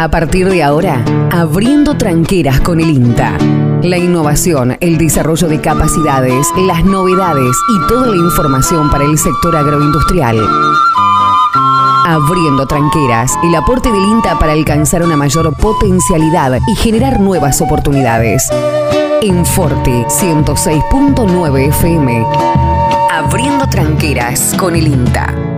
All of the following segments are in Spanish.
A partir de ahora, abriendo tranqueras con el INTA. La innovación, el desarrollo de capacidades, las novedades y toda la información para el sector agroindustrial. Abriendo tranqueras, el aporte del INTA para alcanzar una mayor potencialidad y generar nuevas oportunidades. En Forte 106.9 FM. Abriendo tranqueras con el INTA.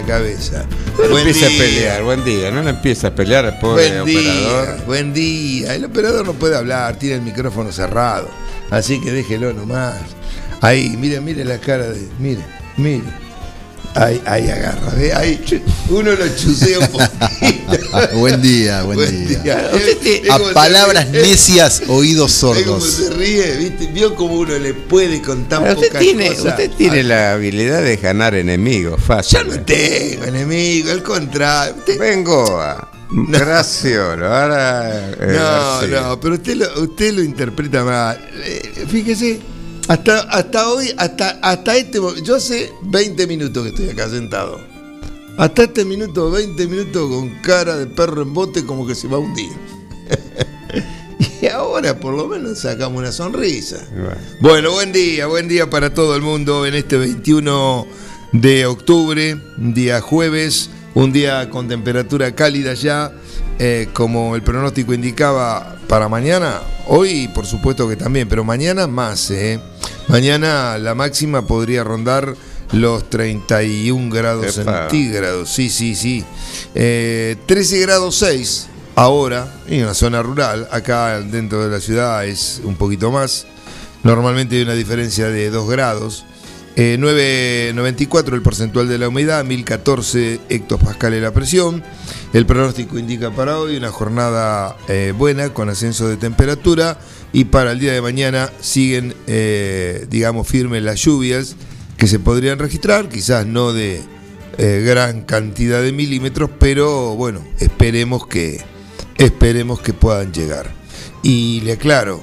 La cabeza? No empieza a pelear, buen día, no le empieza a pelear pobre Buen día, operador. buen día. El operador no puede hablar, tiene el micrófono cerrado. Así que déjelo nomás. Ahí, mire, mire la cara de. Mire, mire. Ahí, ahí agarra, ve, ahí. Uno lo chusea un poquito. buen día, buen, día. A palabras ríe. necias, oídos Ve cómo sordos. se ríe, ¿viste? Vio cómo uno le puede con tan Usted pocas tiene, cosas. usted tiene la habilidad de ganar enemigos, fácil. Yo no tengo enemigo, al contrario. Usted- Vengo a Graciolo, ahora. eh, No, no, pero usted lo, usted lo interpreta mal. Eh, fíjese, hasta, hasta hoy, hasta, hasta este mo- yo hace 20 minutos que estoy acá sentado. Hasta este minuto, 20 minutos con cara de perro en bote como que se va a hundir. y ahora por lo menos sacamos una sonrisa. Bueno. Bueno, buen día, buen día para todo el mundo en este 21 de octubre, día jueves, un día con temperatura cálida ya, eh, como el pronóstico indicaba para mañana, hoy por supuesto que también, pero mañana más, eh. Mañana la máxima podría rondar los 31 grados Epa. centígrados, sí, sí, sí. Eh, 13 grados 6 ahora, en una zona rural, acá dentro de la ciudad es un poquito más. Normalmente hay una diferencia de 2 grados. Eh, 9.94 el porcentual de la humedad, 1014 hectopascales la presión. El pronóstico indica para hoy una jornada eh, buena con ascenso de temperatura y para el día de mañana siguen, eh, digamos, firmes las lluvias que se podrían registrar, quizás no de eh, gran cantidad de milímetros, pero bueno, esperemos que, esperemos que puedan llegar. Y le aclaro,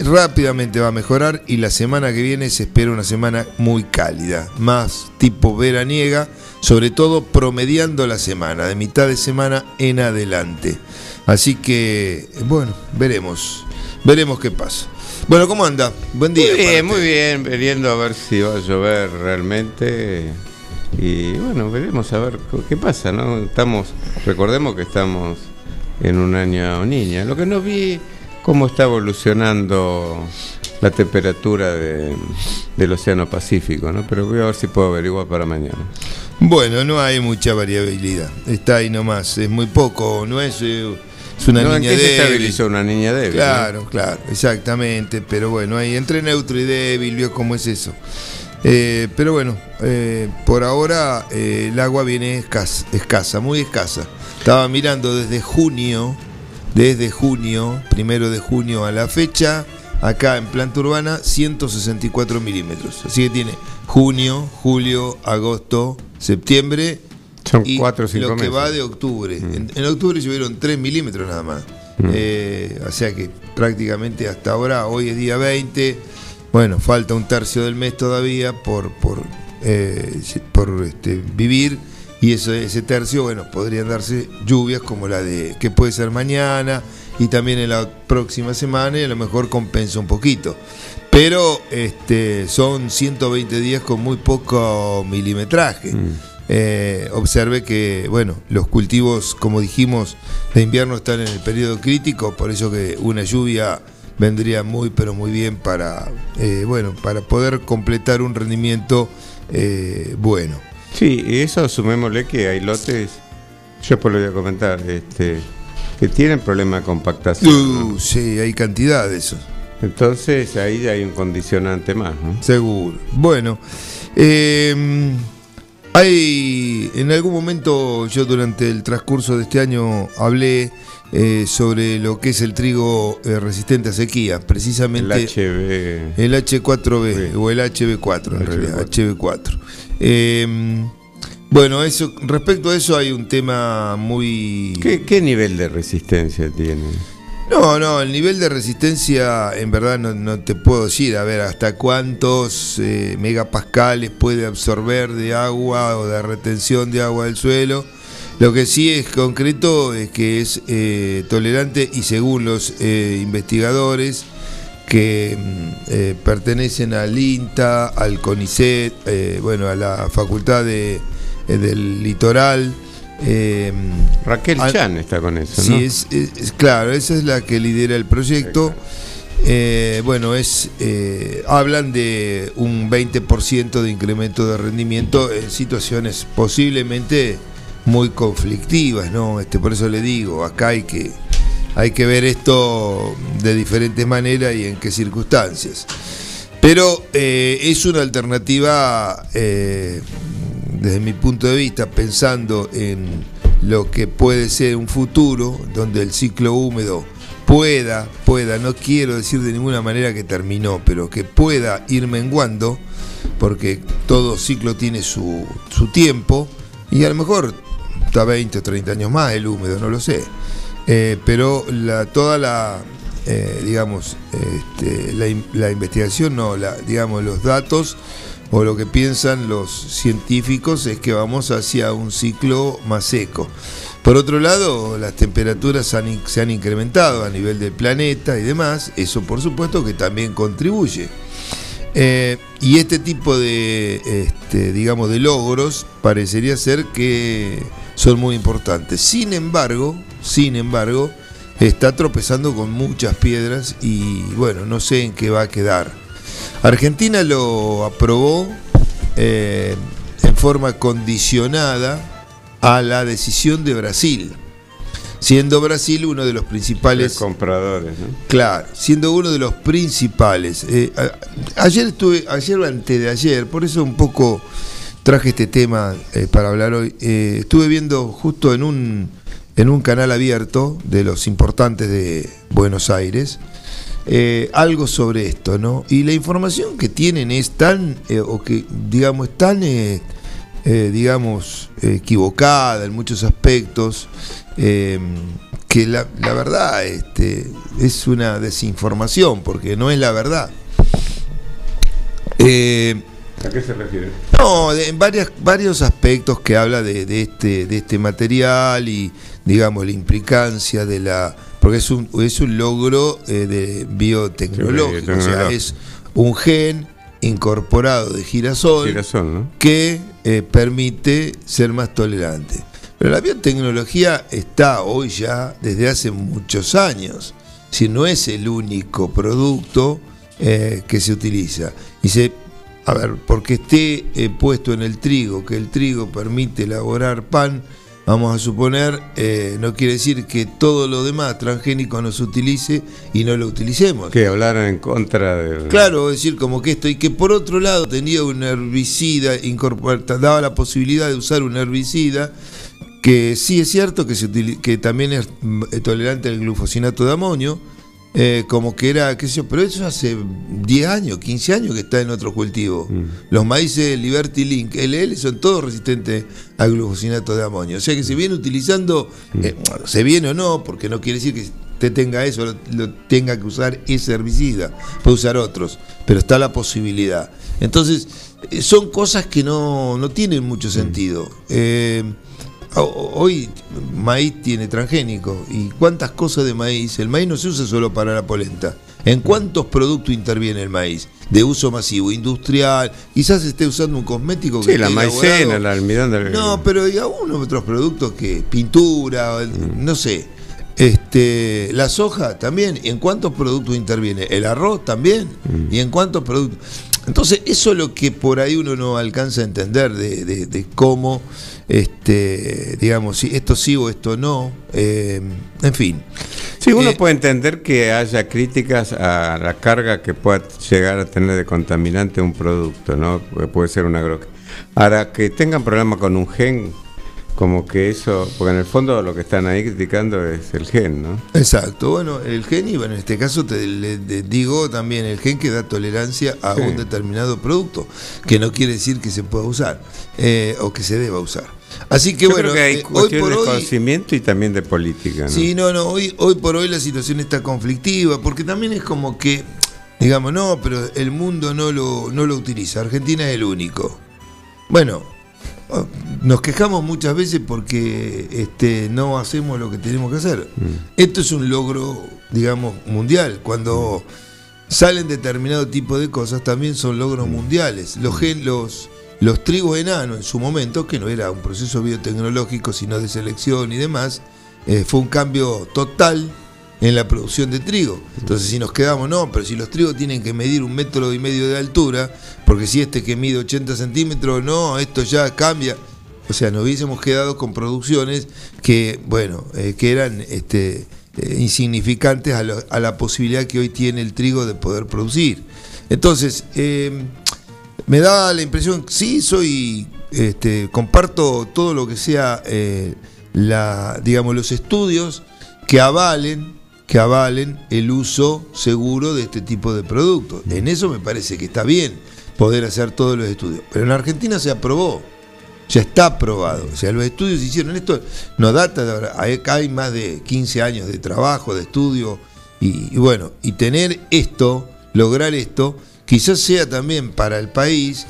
rápidamente va a mejorar y la semana que viene se espera una semana muy cálida, más tipo veraniega, sobre todo promediando la semana, de mitad de semana en adelante. Así que, bueno, veremos, veremos qué pasa. Bueno, ¿cómo anda? Buen día. Muy bien, muy bien, viendo a ver si va a llover realmente. Y bueno, veremos a ver qué pasa, ¿no? Estamos, recordemos que estamos en un año niña. Lo que no vi, cómo está evolucionando la temperatura de- del Océano Pacífico, ¿no? Pero voy a ver si puedo averiguar para mañana. Bueno, no hay mucha variabilidad. Está ahí nomás. Es muy poco. No es, eh, es una ¿No? ¿En niña se débil. estabilizó una niña débil? ¿no? Claro, claro, exactamente. Pero bueno, ahí entre neutro y débil, vio cómo es eso. Eh, pero bueno, eh, por ahora eh, el agua viene escasa, escasa, muy escasa. Estaba mirando desde junio, desde junio, primero de junio a la fecha, acá en planta urbana, 164 milímetros. Así que tiene junio, julio, agosto, septiembre. Son y cuatro o cinco lo que meses. Mm. va de octubre. En, en octubre llovieron 3 milímetros nada más. Eh, o sea que prácticamente hasta ahora, hoy es día 20, bueno, falta un tercio del mes todavía por, por, eh, por este, vivir y eso, ese tercio, bueno, podrían darse lluvias como la de que puede ser mañana y también en la próxima semana y a lo mejor compensa un poquito. Pero este, son 120 días con muy poco milimetraje. Eh, observe que, bueno, los cultivos, como dijimos, de invierno están en el periodo crítico, por eso que una lluvia vendría muy, pero muy bien para, eh, bueno, para poder completar un rendimiento eh, bueno. Sí, y eso sumémosle que hay lotes, yo por lo voy a comentar, este, que tienen problema de compactación. ¿no? Uh, sí, hay cantidad de eso, Entonces ahí hay un condicionante más, ¿no? seguro. Bueno, eh, Hay, en algún momento yo durante el transcurso de este año hablé eh, sobre lo que es el trigo eh, resistente a sequía, precisamente El HB. el H4B Sí. o el HB4 en HB4. realidad, HB4. Eh, bueno, eso, respecto a eso hay un tema muy... ¿Qué, qué nivel de resistencia tiene? No, no, el nivel de resistencia en verdad no, no te puedo decir, a ver, hasta cuántos eh, megapascales puede absorber de agua o de retención de agua del suelo. Lo que sí es concreto es que es eh, tolerante y según los eh, investigadores que mm, eh, pertenecen al INTA, al CONICET, eh, bueno, a la Facultad de, del Litoral. Eh, Raquel Chan está con eso, Sí, ¿no? es, es- claro, esa es la que lidera el proyecto. Eh, bueno, es eh, hablan de un 20% de incremento de rendimiento en situaciones posiblemente muy conflictivas, ¿no? Este, por eso le digo, acá hay que hay que ver esto de diferentes maneras y en qué circunstancias. Pero eh, es una alternativa, desde mi punto de vista, pensando en lo que puede ser un futuro, donde el ciclo húmedo pueda, pueda, no quiero decir de ninguna manera que terminó, pero que pueda ir menguando, porque todo ciclo tiene su, su tiempo, y a lo mejor está 20 o 30 años más el húmedo, no lo sé. Eh, pero toda la, eh, digamos, este, la, in- la investigación, no, digamos, los datos o lo que piensan los científicos es que vamos hacia un ciclo más seco. Por otro lado, las temperaturas se han incrementado a nivel del planeta y demás, eso por supuesto que también contribuye. Eh, y este tipo de, este, digamos, de logros parecería ser que son muy importantes. Sin embargo, sin embargo, está tropezando con muchas piedras y bueno, no sé en qué va a quedar. Argentina lo aprobó eh, en forma condicionada a la decisión de Brasil, siendo Brasil uno de los Los principales compradores, ¿no? Claro, siendo uno de los principales. Eh, a- ayer estuve, ayer o antes de ayer, por eso un poco traje este tema eh, para hablar hoy. estuve viendo justo en un, en un canal abierto de los importantes de Buenos Aires. Eh, algo sobre esto, ¿no? Y la información que tienen es tan, eh, o que digamos, es tan, eh, digamos, equivocada en muchos aspectos, que la, la verdad este, es una desinformación, porque no es la verdad. ¿A qué se refiere? no, de- en varias, varios aspectos que habla de, de este, de este material y, digamos, la implicancia de la... Porque es un, es un logro eh, de biotecnológico, Sí, o sea, es un gen incorporado de girasol Girasol, ¿no? que eh, permite ser más tolerante. Pero la biotecnología está hoy ya desde hace muchos años. Si no es el único producto eh, que se utiliza. Y se, a ver, porque esté eh, puesto en el trigo, que el trigo permite elaborar pan, vamos a suponer, eh, no quiere decir que todo lo demás transgénico no se utilice y no lo utilicemos. Que hablaron en contra del. Claro, es decir, como que esto, y que por otro lado tenía un herbicida daba la posibilidad de usar un herbicida que sí es cierto que, se que también es mm, tolerante al glufosinato de amonio, eh, como que era, qué sé yo, pero eso hace 10 años, 15 años que está en otro cultivo. Los maíces Liberty Link, LL, son todos resistentes al glufosinato de amonio. O sea que se viene utilizando, eh, bueno, se viene o no, porque no quiere decir que usted tenga eso, lo, lo tenga que usar ese herbicida, puede usar otros, pero está la posibilidad. Entonces, eh, son cosas que no, no tienen mucho sentido. Eh, hoy maíz tiene transgénico, ¿y cuántas cosas de maíz? El maíz no se usa solo para la polenta. ¿En cuántos productos interviene el maíz? De uso masivo, industrial, quizás esté usando un cosmético que Sí, la maicena, el almidón del. no, pero hay algunos otros productos que pintura, no sé. Este, la soja también, ¿en cuántos productos interviene? El arroz también, ¿y en cuántos productos? Entonces, eso es lo que por ahí uno no alcanza a entender de, de- de cómo, este, digamos, si esto sí o esto no, eh, en fin. Sí, uno Eh, puede entender que haya críticas a la carga que pueda llegar a tener de contaminante un producto, ¿no? Puede ser un agro Ahora, que tengan problema con un gen, como que eso, porque en el fondo lo que están ahí criticando es el gen, ¿no? Exacto, bueno, el gen, y bueno, en este caso te, le- te digo también el gen que da tolerancia a Sí. un determinado producto, que no quiere decir que se pueda usar eh, o que se deba usar. Así que Yo bueno, creo que hay eh, hoy por de hoy... conocimiento y también de política, ¿no? Sí, no, no, hoy, hoy por hoy la situación está conflictiva, porque también es como que, digamos, no, pero el mundo no lo, no lo utiliza, Argentina es el único. Bueno, nos quejamos muchas veces porque este, no hacemos lo que tenemos que hacer. Esto es un logro, digamos, mundial. Cuando salen determinado tipo de cosas, también son logros mundiales. Los, gen- los, los trigos enanos en su momento, que no era un proceso biotecnológico, sino de selección y demás, eh, fue un cambio total en la producción de trigo. Entonces, si nos quedamos, no, pero si los trigos tienen que medir un metro y medio de altura, porque si este que mide 80 centímetros, no, esto ya cambia. O sea, nos hubiésemos quedado con producciones que, bueno, eh, que eran este, eh, insignificantes a, lo- a la posibilidad que hoy tiene el trigo de poder producir. Entonces, eh, me da la impresión, sí, soy, este, comparto todo lo que sea, eh, la, digamos, los estudios que avalen, que avalen el uso seguro de este tipo de productos. En eso me parece que está bien poder hacer todos los estudios. Pero en Argentina se aprobó, ya está aprobado. O sea, los estudios se hicieron. Esto no data de ahora. Hay, hay más de 15 años de trabajo, de estudio. Y, y bueno, y tener esto, lograr esto, quizás sea también para el país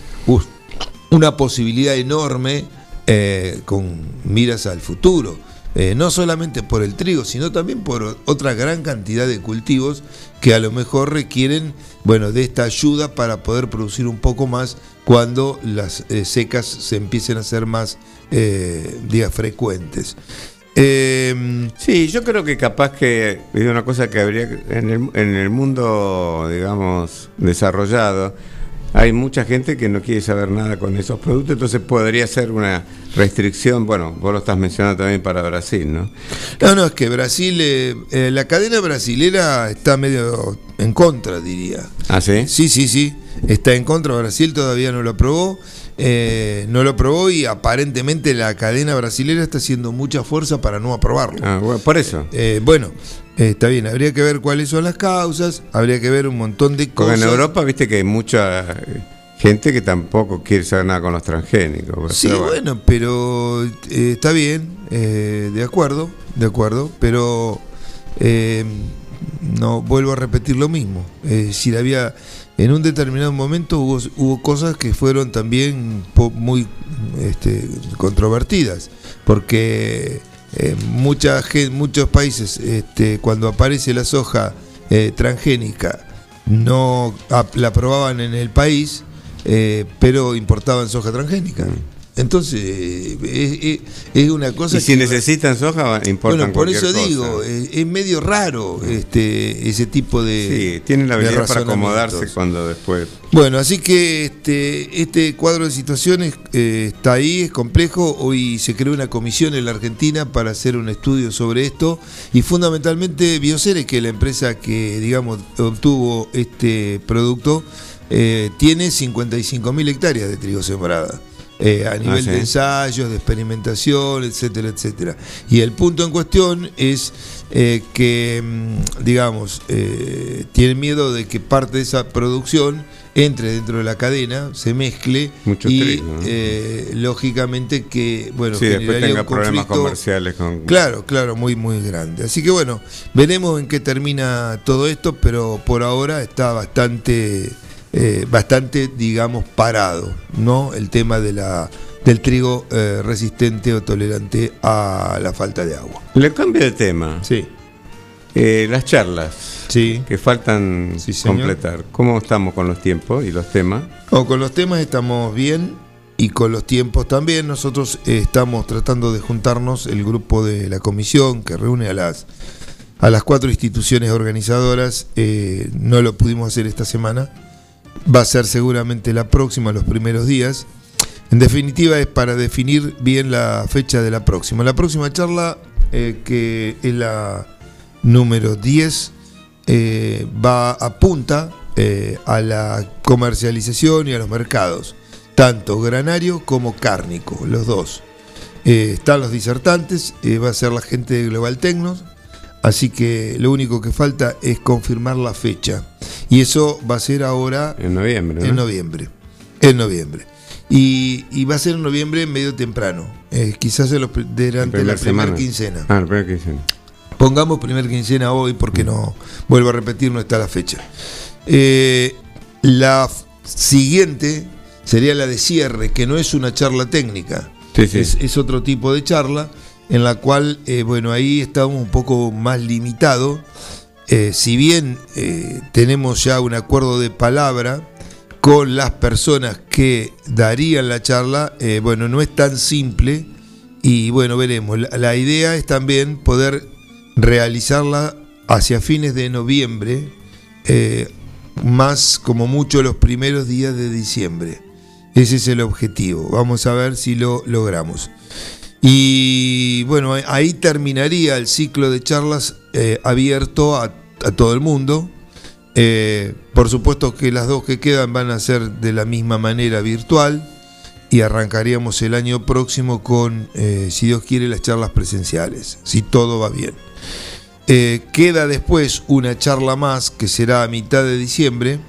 una posibilidad enorme eh, con miras al futuro. Eh, no solamente por el trigo, sino también por otra gran cantidad de cultivos que a lo mejor requieren, bueno, de esta ayuda para poder producir un poco más cuando las eh, secas se empiecen a ser más, eh, diga, frecuentes. Eh, Sí, yo creo que capaz que es una cosa que habría en el, en el mundo, digamos, desarrollado, hay mucha gente que no quiere saber nada con esos productos, entonces podría ser una restricción, bueno, vos lo estás mencionando también para Brasil, ¿no? No, no, es que Brasil, eh, eh, la cadena brasilera está medio en contra, diría. ¿Ah, sí? Sí, sí, sí, está en contra. Brasil todavía no lo aprobó. Eh, no lo aprobó y aparentemente la cadena brasilera está haciendo mucha fuerza para no aprobarlo. Ah, bueno, por eso. Eh, bueno, eh, está bien, habría que ver cuáles son las causas, habría que ver un montón de Porque cosas. en Europa, viste que hay mucha eh, gente que tampoco quiere saber nada con los transgénicos. Sí, pero bueno, pero eh, está bien, de acuerdo, de acuerdo, pero no vuelvo a repetir lo mismo. Es decir, había en un determinado momento hubo, hubo cosas que fueron también muy este, controvertidas, porque eh, mucha muchos países, este, cuando aparece la soja eh, transgénica, no la aprobaban en el país, eh, pero importaban soja transgénica. Entonces, es, una cosa Y si que- necesitan soja, importan bueno, por eso cosa. digo, es medio raro este ese tipo de Sí, tienen la habilidad para acomodarse cuando después... Bueno, así que este, este cuadro de situaciones eh, está ahí, es complejo. Hoy se creó una comisión en la Argentina para hacer un estudio sobre esto y fundamentalmente Biocere, que es la empresa que, digamos, obtuvo este producto, eh, tiene 55.000 hectáreas de trigo sembrada. Eh, a nivel sí. de ensayos, de experimentación, etcétera, etcétera. Y el punto en cuestión es eh, que, mm, digamos, eh, tienen miedo de que parte de esa producción entre dentro de la cadena, se mezcle Mucho y eh, lógicamente que, bueno, sí, después tenga un problemas comerciales con... Claro, claro, muy, muy grande. Así que bueno, veremos en qué termina todo esto, pero por ahora está bastante, eh, bastante, digamos, parado, ¿no? El tema de la del trigo eh, resistente o tolerante a la falta de agua. Le cambio de tema. Sí, Eh, las charlas sí. que faltan Sí, completar. ¿Cómo estamos con los tiempos y los temas? No, con los temas estamos bien y con los tiempos también. Nosotros estamos tratando de juntarnos el grupo de la comisión que reúne a las a las cuatro instituciones organizadoras. Eh, no lo pudimos hacer esta semana. Va a ser seguramente la próxima, los primeros días. En definitiva es para definir bien la fecha de la próxima. La próxima charla, eh, que es la número 10, eh, va apunta eh, a la comercialización y a los mercados. tanto granario como cárnico, los dos. Eh, están los disertantes, va a ser la gente de Global Tecnos, así que lo único que falta es confirmar la fecha. Y eso va a ser ahora En noviembre. ¿no? en noviembre. En noviembre. Y, y va a ser en noviembre medio temprano, eh, quizás en los, durante la Primera primera quincena. Ah, la primera quincena. Pongamos primer quincena hoy porque no, vuelvo a repetir, no está la fecha. Eh, la siguiente sería la de cierre, que no es una charla técnica, Sí, sí. Es, es otro tipo de charla en la cual, eh, bueno, ahí estamos un poco más limitados. Eh, si bien eh, tenemos ya un acuerdo de palabra con las personas que darían la charla, bueno, no es tan simple y bueno, veremos. La, la idea es también poder realizarla hacia fines de noviembre, más como mucho los primeros días de diciembre. Ese es el objetivo. Vamos a ver si lo logramos. Y bueno, ahí- terminaría el ciclo de charlas eh, abierto a, todo el mundo. Eh, por supuesto que las dos que quedan van a ser de la misma manera virtual y arrancaríamos el año próximo con, eh, si Dios quiere, las charlas presenciales, si todo va bien. Queda después una charla más que será a mitad de diciembre,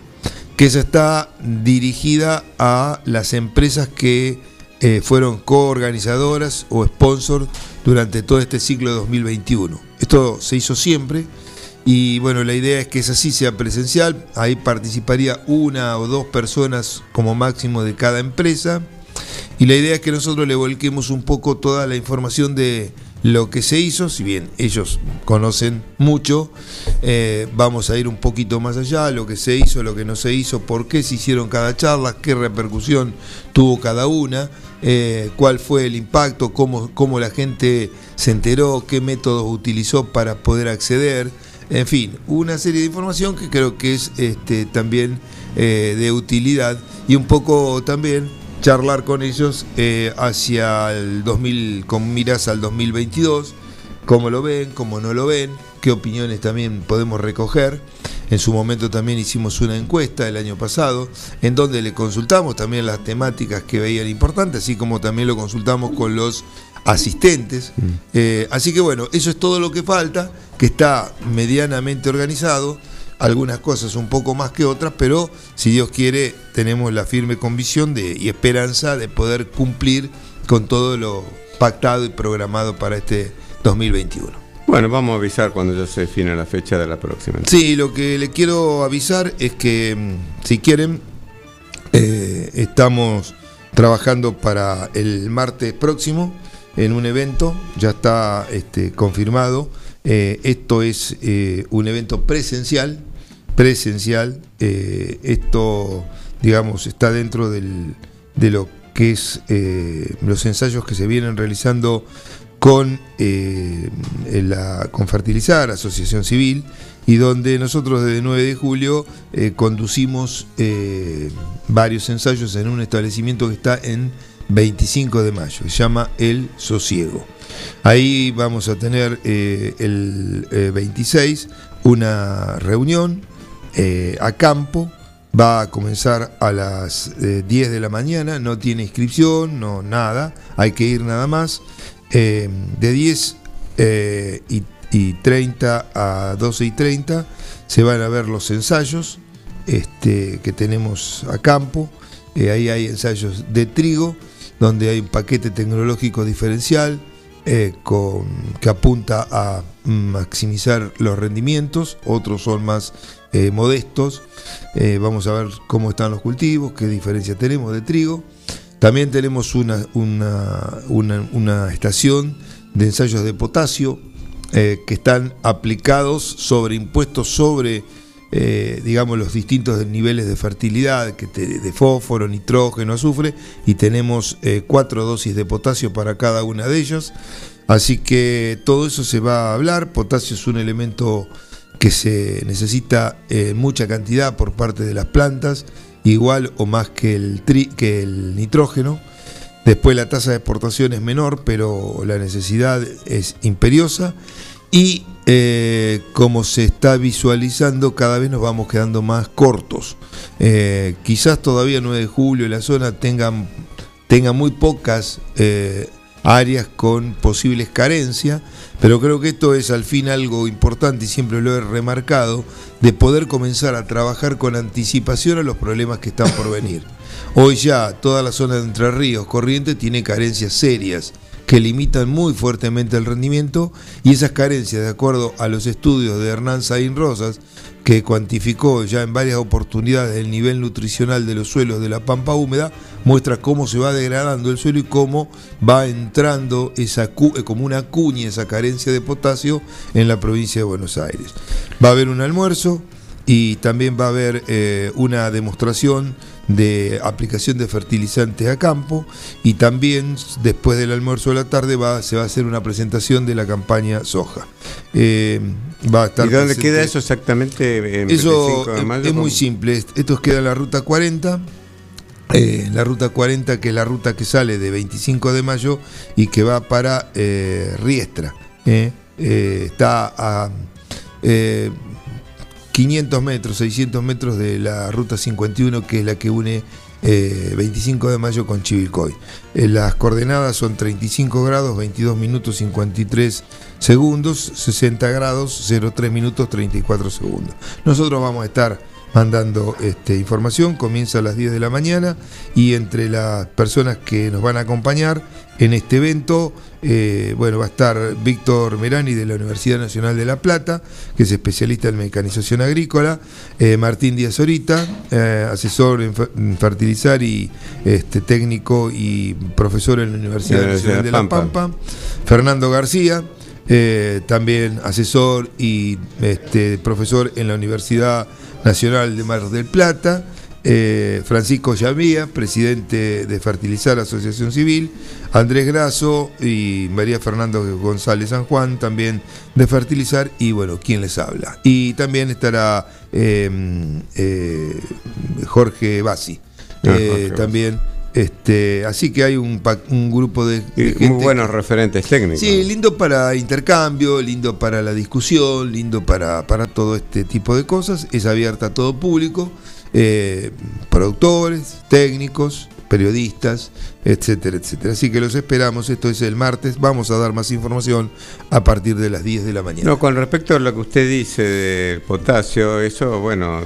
que esa está dirigida a las empresas que eh, fueron coorganizadoras o sponsors durante todo este ciclo de 2021. Esto se hizo siempre y bueno, la idea es que esa sí sea presencial, ahí participaría una o dos personas como máximo de cada empresa y la idea es que nosotros le volquemos un poco toda la información de lo que se hizo, si bien ellos conocen mucho, eh, vamos a ir un poquito más allá, lo que se hizo, lo que no se hizo, por qué se hicieron cada charla, qué repercusión tuvo cada una, eh, cuál fue el impacto, cómo, cómo la gente se enteró, qué métodos utilizó para poder acceder, en fin, una serie de información que creo que es este, también eh, de utilidad y un poco también charlar con ellos eh, hacia el 2000, con miras al 2022, cómo lo ven, cómo no lo ven, qué opiniones también podemos recoger. En su momento también hicimos una encuesta el año pasado, en donde le consultamos también las temáticas que veían importantes, así como también lo consultamos con los asistentes. Eh, así que bueno, eso es todo lo que falta, que está medianamente organizado algunas cosas un poco más que otras, pero si Dios quiere, tenemos la firme convicción de, y esperanza de poder cumplir con todo lo pactado y programado para este 2021. Bueno, vamos a avisar cuando ya se define la fecha de la próxima. Sí, lo que le quiero avisar es que mm, si quieren, eh, estamos trabajando para el martes próximo en un evento, ya está este, confirmado. Eh, esto es eh, un evento presencial, presencial. eh, esto, digamos, está dentro de lo que es eh, los ensayos que se vienen realizando con, eh, la, con Fertilizar, Asociación Civil, y donde nosotros desde 9 de julio conducimos varios ensayos en un establecimiento que está en 25 de mayo, se llama El Sosiego. Ahí vamos a tener el eh, 26 una reunión eh, a campo. Va a comenzar a las eh, 10 de la mañana, no tiene inscripción, no nada, hay que ir nada más. Eh, de 10 eh, y, y 30 a 12 y 30 se van a ver los ensayos este, que tenemos a campo. Ahí hay ensayos de trigo, donde hay un paquete tecnológico diferencial con, que apunta a maximizar los rendimientos, otros son más eh, modestos. Eh, vamos a ver cómo están los cultivos, qué diferencia tenemos de trigo. También tenemos una, una, una- estación de ensayos de potasio eh, que están aplicados sobre impuestos sobre, digamos, los distintos niveles de fertilidad, que te- de fósforo, nitrógeno, azufre, y tenemos cuatro dosis de potasio para cada una de ellos. Así que todo eso se va a hablar. Potasio es un elemento que se necesita en mucha cantidad por parte de las plantas, igual o más que el, que el nitrógeno. Después la tasa de exportación es menor, pero la necesidad es imperiosa. y eh, como se está visualizando, cada vez nos vamos quedando más cortos. Eh, quizás todavía 9 de julio la zona tenga, muy pocas eh, áreas con posibles carencias, pero creo que esto es al fin algo importante y siempre lo he remarcado, de poder comenzar a trabajar con anticipación a los problemas que están por venir. Hoy ya toda la zona de Entre Ríos, Corrientes, tiene carencias serias que limitan muy fuertemente el rendimiento y esas carencias, de acuerdo a los estudios de Hernán Saín Rosas, que cuantificó ya en varias oportunidades el nivel nutricional de los suelos de la pampa húmeda, muestra cómo se va degradando el suelo y cómo va entrando esa eh, como una cuña esa carencia de potasio en la provincia de Buenos Aires. Va a haber un almuerzo y también va a haber eh, una demostración de aplicación de fertilizantes a campo y también después del almuerzo de la tarde va, se va a hacer una presentación de la campaña soja. Eh, va a estar ¿Y dónde queda eso exactamente? eso es, muy simple, esto queda en la ruta 40. Eh, la ruta 40 que es la ruta que sale de 25 de mayo y que va para eh, Riestra. está a 500 metros, 600 metros de la ruta 51, que es la que une 25 eh, de mayo con Chivilcoy. Eh, las coordenadas son 35 grados, 22 minutos 53 segundos, 60 grados, 03 minutos 34 segundos. Nosotros vamos a estar mandando este, información, comienza a las 10 de la mañana y entre las personas que nos van a acompañar en este evento, eh, bueno, va a estar Víctor Merani de la Universidad Nacional de La Plata, que es especialista en mecanización agrícola, eh, Martín Díaz Orita, eh, asesor en, fertilizar y este, técnico y profesor en la Universidad Nacional de La Pampa, Fernando García, también asesor y este, profesor en la Universidad Nacional de Mar del Plata, eh, Francisco Llamía, presidente de Fertilizar Asociación Civil, Andrés Grasso y María Fernando González San Juan, también de Fertilizar, y bueno, ¿quién les habla? Y también estará em, eh, Jorge Bassi, ah, eh, también. Este, así que hay un, un grupo de, muy buenos referentes técnicos. Sí, lindo para intercambio, lindo para la discusión, lindo para, para todo este tipo de cosas. Es abierta a todo público, eh, productores, técnicos, periodistas, etcétera, etcétera. Así que los esperamos, esto es el martes, vamos a dar más información a partir de las 10 de la mañana. No, con respecto a lo que usted dice del potasio, eso, bueno,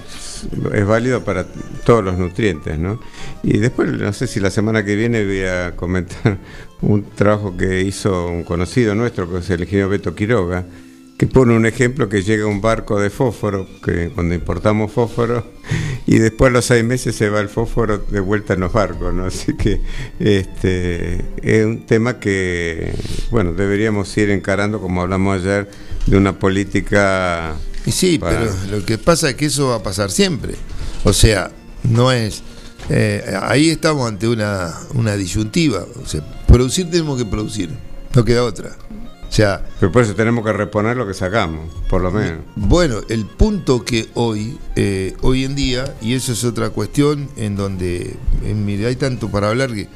es válido para todos los nutrientes, ¿no? Y después, no sé si la semana que viene voy a comentar un trabajo que hizo un conocido nuestro, que es el ingeniero Beto Quiroga, que pone un ejemplo que llega un barco de fósforo, que cuando importamos fósforo, y después a los seis meses se va el fósforo de vuelta en los barcos, ¿no? Así que este es un tema que, bueno, deberíamos ir encarando, como hablamos ayer, de una política... Y sí, pero lo que pasa es que eso va a pasar siempre. O sea, no es... Eh, ahí estamos ante una, una disyuntiva. O sea, producir tenemos que producir, no queda otra. O sea, Pero por eso tenemos que reponer lo que sacamos, por lo menos. Bueno, el punto que hoy, eh, hoy en día, y eso es otra cuestión en donde mire, hay tanto para hablar que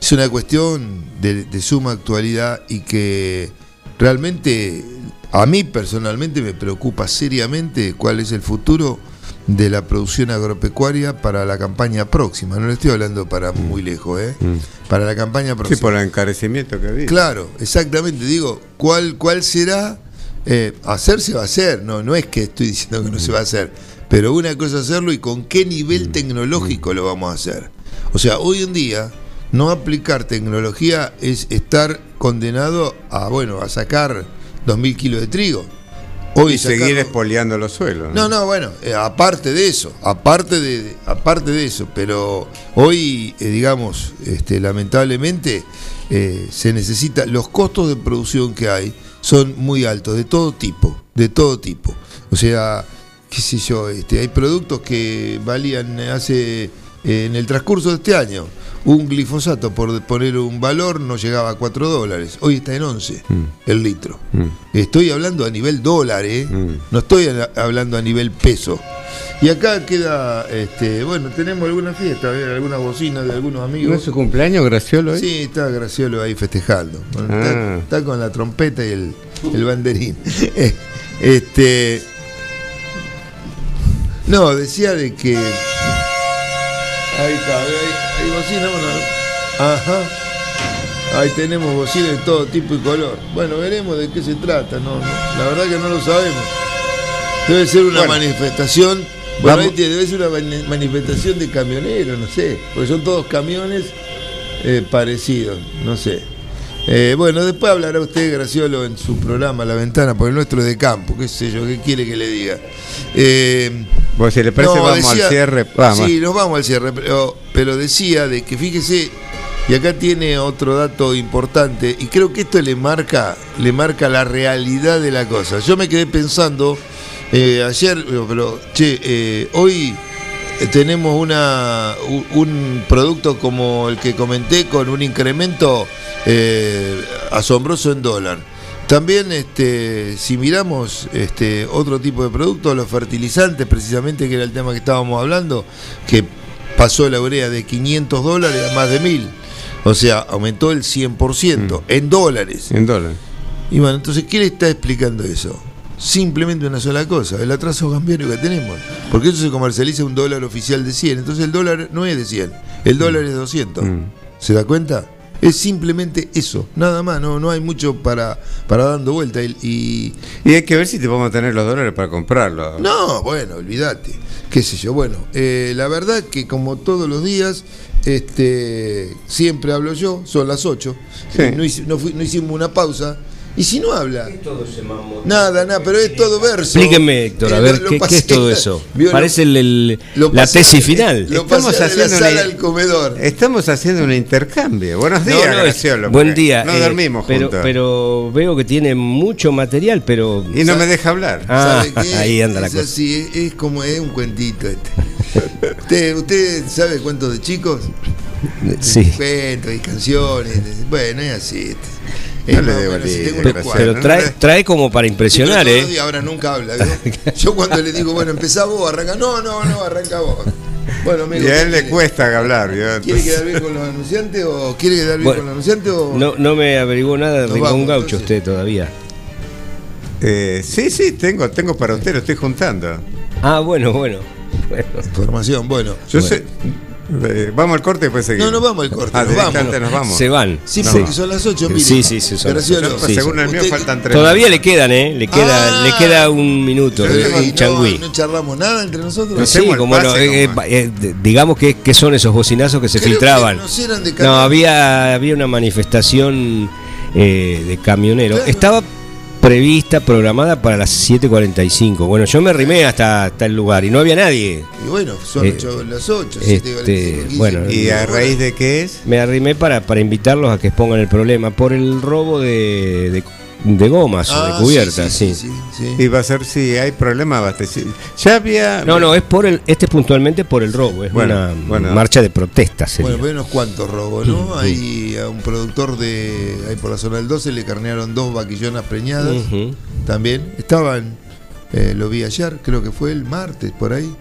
es una cuestión de, de suma actualidad y que realmente a mí personalmente me preocupa seriamente cuál es el futuro de la producción agropecuaria para la campaña próxima. No le estoy hablando para mm. muy lejos, ¿eh? Mm. Para la campaña próxima. Sí, por el encarecimiento que había. Claro, exactamente. Digo, ¿cuál, cuál será? Eh, hacerse va a hacer, no, no es que estoy diciendo que no se va a hacer, pero una cosa es hacerlo y con qué nivel mm. tecnológico lo vamos a hacer. O sea, hoy en día no aplicar tecnología es estar condenado a, bueno, a sacar 2.000 kilos de trigo y seguir espoleando los suelos. No, no, bueno, eh, aparte de eso, aparte de, aparte de eso, pero hoy, eh, digamos, este, lamentablemente eh, se necesita, los costos de producción que hay son muy altos, de todo tipo, de todo tipo. O sea, qué sé yo, este, hay productos que valían hace, en el transcurso de este año, un glifosato, por poner un valor, no llegaba a 4 dólares. Hoy está en 11 mm. el litro. Mm. Estoy hablando a nivel dólar, ¿eh? Mm. no estoy hablando a nivel peso. Y acá queda, este, bueno, tenemos alguna fiesta, ¿eh? alguna bocina de algunos ¿No amigos. es su cumpleaños, Graciolo? hoy? Sí, está Graciolo ahí festejando. Bueno, Ah. está con la trompeta y el, el banderín. Eh, este. No, decía de que. Ahí está, ahí bocina, bueno. Ajá. Ahí tenemos bocina de todo tipo y color. Bueno, veremos de qué se trata. No, no, la verdad que no lo sabemos. Debe ser una Bueno. manifestación. Bueno, Vamos- ahí tiene- debe ser una mani- manifestación de camioneros, no sé. Porque son todos camiones eh, parecidos, no sé. Eh, bueno, después hablará usted, Graciolo, en su programa La Ventana, porque el nuestro es de campo, qué sé yo, qué quiere que le diga. Eh, Vos, si le parece, no, vamos decía- al cierre. Vamos. Sí, nos vamos al cierre, pero, pero decía de que fíjese, y acá tiene otro dato importante, y creo que esto le marca, le marca la realidad de la cosa. Yo me quedé pensando eh, ayer, pero, che, eh, hoy tenemos una un, un producto como el que comenté con un incremento eh, asombroso en dólar. También, este, si miramos este, otro tipo de productos, los fertilizantes, precisamente que era el tema que estábamos hablando, que pasó la urea de 500 dólares a más de 1000. O sea, aumentó el 100% en dólares. En dólares. Y bueno, entonces, ¿qué le está explicando eso? Simplemente una sola cosa, el atraso cambiario que tenemos. Porque eso se comercializa un dólar oficial de 100. Entonces el dólar no es de 100, el dólar es de 200. Mm. ¿Se da cuenta? Es simplemente eso, nada más, no, no hay mucho para, para dando vuelta. Y, y- Y hay que ver si te vamos a tener los dólares para comprarlo. no, bueno, olvídate, qué sé yo. Bueno, eh, la verdad que como todos los días, este, siempre hablo yo, son las 8. Sí. No, hici- no fui- no hicimos una pausa. Y si no habla, nada, nada, pero es todo verso. Explíqueme, Héctor, a Eh, ver, lo- lo ¿qué, qué pasé- es todo eso? vio, Parece el- el- lo la pasé- tesis final. Lo Estamos pasé de la haciendo sala una- al comedor. Estamos haciendo un intercambio. Buenos No, días, no, es- Graciolo. buen día. No eh, dormimos pero, juntos. pero veo que tiene mucho material, pero... y no me deja hablar. Ah, ¿Sabe qué? ahí anda la Es cosa. así, es, es como es un cuentito este. ¿Usted, ¿Usted sabe cuentos de chicos? Sí. Cuentos y canciones. Bueno, es así. este. No le más o dé menos, si tengo Pero- Pero trae, como para impresionar, ¿eh? días ahora nunca habla. Yo cuando le digo, bueno, empezá vos, arranca. No, no, no, arranca vos. Bueno, amigo, y a él ¿qué le quiere? cuesta hablar. ¿Quiere Entonces- quedar bien con los anunciantes o quiere quedar bien Bueno, con los anunciantes o No, no me averiguó nada de Rincón Gaucho entonces. usted todavía. Eh, sí, sí, tengo, tengo para usted, lo estoy juntando. Ah, bueno, bueno. Bueno. información? Bueno. Yo Bueno. sé. Eh, vamos al corte y después seguimos. No, no vamos al corte, Ah, nos vamos. directamente nos vamos. Se van. Sí, No. porque son las 8, mire. Sí, sí, sí, son las Graciolo, Yo, pues, Sí, según el mío usted- faltan tres. Todavía le quedan, ¿eh? Le queda, Ah. le queda un minuto un no, changüí. no charlamos nada entre nosotros. No Sí, como no, eh, eh, digamos que, que son esos bocinazos que se Creo que filtraban. no eran de No, había, había una manifestación eh, de camioneros. Claro. Estaba prevista, programada para las 7.45. Bueno, yo me arrimé hasta, hasta el lugar y no había nadie. Y bueno, son Eh, ocho- las 8. este, bueno, ¿Y a raíz de qué es? Me arrimé para, para invitarlos a que expongan el problema por el robo de, de, de gomas o de cubiertas. Sí, Ah, sí, sí, sí. Y va a ser si hay problema abastecido. Ya había. No, no, es por el, este es puntualmente por el robo, es Bueno, una bueno. marcha de protesta. sería. Bueno, pero unos cuantos robos, ¿no? Hay a un productor de ahí por la zona del 12 le carnearon dos vaquillonas preñadas. También estaban, eh, lo vi ayer, creo que fue el martes por ahí.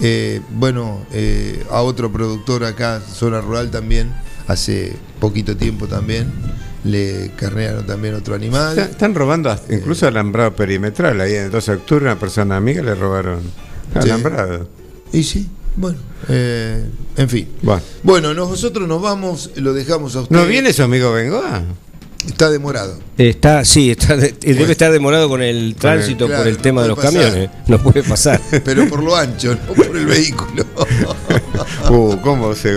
Eh, bueno, eh, a otro productor acá, zona rural también, hace poquito tiempo también, le carnearon también otro animal. Está- Están robando hasta- incluso alambrado perimetral. Ahí en el 12 de octubre, una persona amiga le robaron Sí. alambrado. Y sí, bueno, eh, en fin. Bueno. Bueno, nosotros nos vamos, lo dejamos a usted. ¿No viene su amigo Bengoa? Está demorado. Está, sí, está de- debe estar demorado con el tránsito claro, por el no tema de los pasar. camiones. No puede pasar. Pero por lo ancho, no por el vehículo. Uh, ¿cómo se.?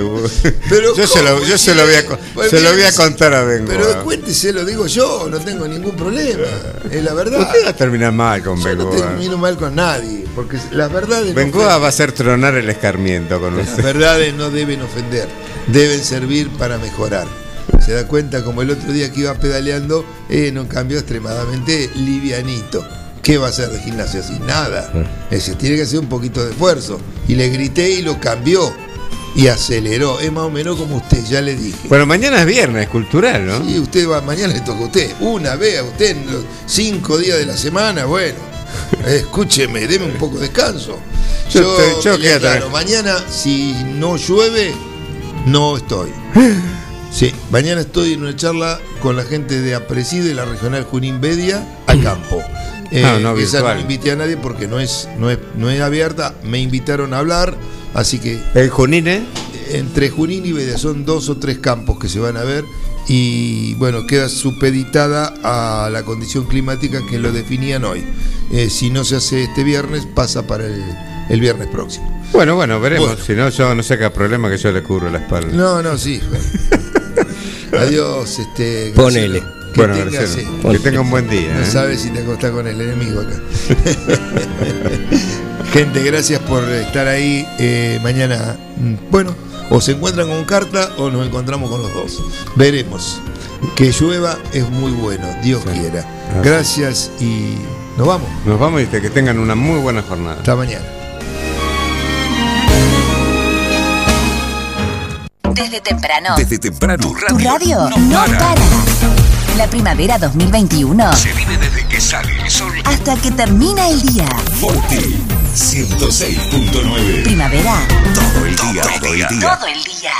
Pero yo se lo, ¿cómo yo se lo voy a, Pues se lo voy a contar a Bengoa. Pero cuéntese, lo digo yo, no tengo ningún problema. Es la verdad. Usted va a terminar mal con Yo no Bengoa. termino mal con nadie, porque las verdades Bengoa va a hacer tronar el escarmiento con Las usted. verdades no deben ofender, deben servir para mejorar. Se da cuenta como el otro día que iba pedaleando, eh, no cambió extremadamente livianito. ¿Qué va a hacer de gimnasia así? Nada. Ese tiene que hacer un poquito de esfuerzo. Y le grité y lo cambió. Y aceleró. Es más o menos como usted, ya le dije. Bueno, mañana es viernes, cultural, ¿no? Sí, usted va, mañana le toca a usted. Una vez a usted en los cinco días de la semana, bueno. Escúcheme, deme un poco de descanso. Yo Yo, estoy- yo tranquilo. mañana, si no llueve, no estoy. Sí, mañana estoy en una charla con la gente de Apreside, la regional Junín Bedia, a campo. Eh, Ah, no, esa no invité a nadie porque no es, no, es, no es abierta. Me invitaron a hablar, así que El Junín, ¿eh? entre Junín y Bedia son dos o tres campos que se van a ver y bueno, queda supeditada a la condición climática que lo definían hoy. Eh, si no se hace este viernes, pasa para el, el viernes próximo. Bueno, bueno, veremos. Bueno. Si no, yo no sé qué problema que yo le cubro la espalda. No, no, sí. Adiós, este. Ponele. Que bueno, eh, que tenga un buen día. No ¿eh? sabes si te acostás con el enemigo acá. Gente, gracias por estar ahí. Eh, mañana, mm, bueno, o se encuentran con Carta o nos encontramos con los dos. Veremos. Que llueva es muy bueno, Dios quiera. Así. Gracias y nos vamos. Nos vamos y que tengan una muy buena jornada. Hasta mañana. Desde temprano. Desde temprano, Tu radio no para. La primavera 2021 Se vive desde que sale el sol. hasta que termina el día. Forti 106.9. Primavera Todo el día, todo el día. todo el día.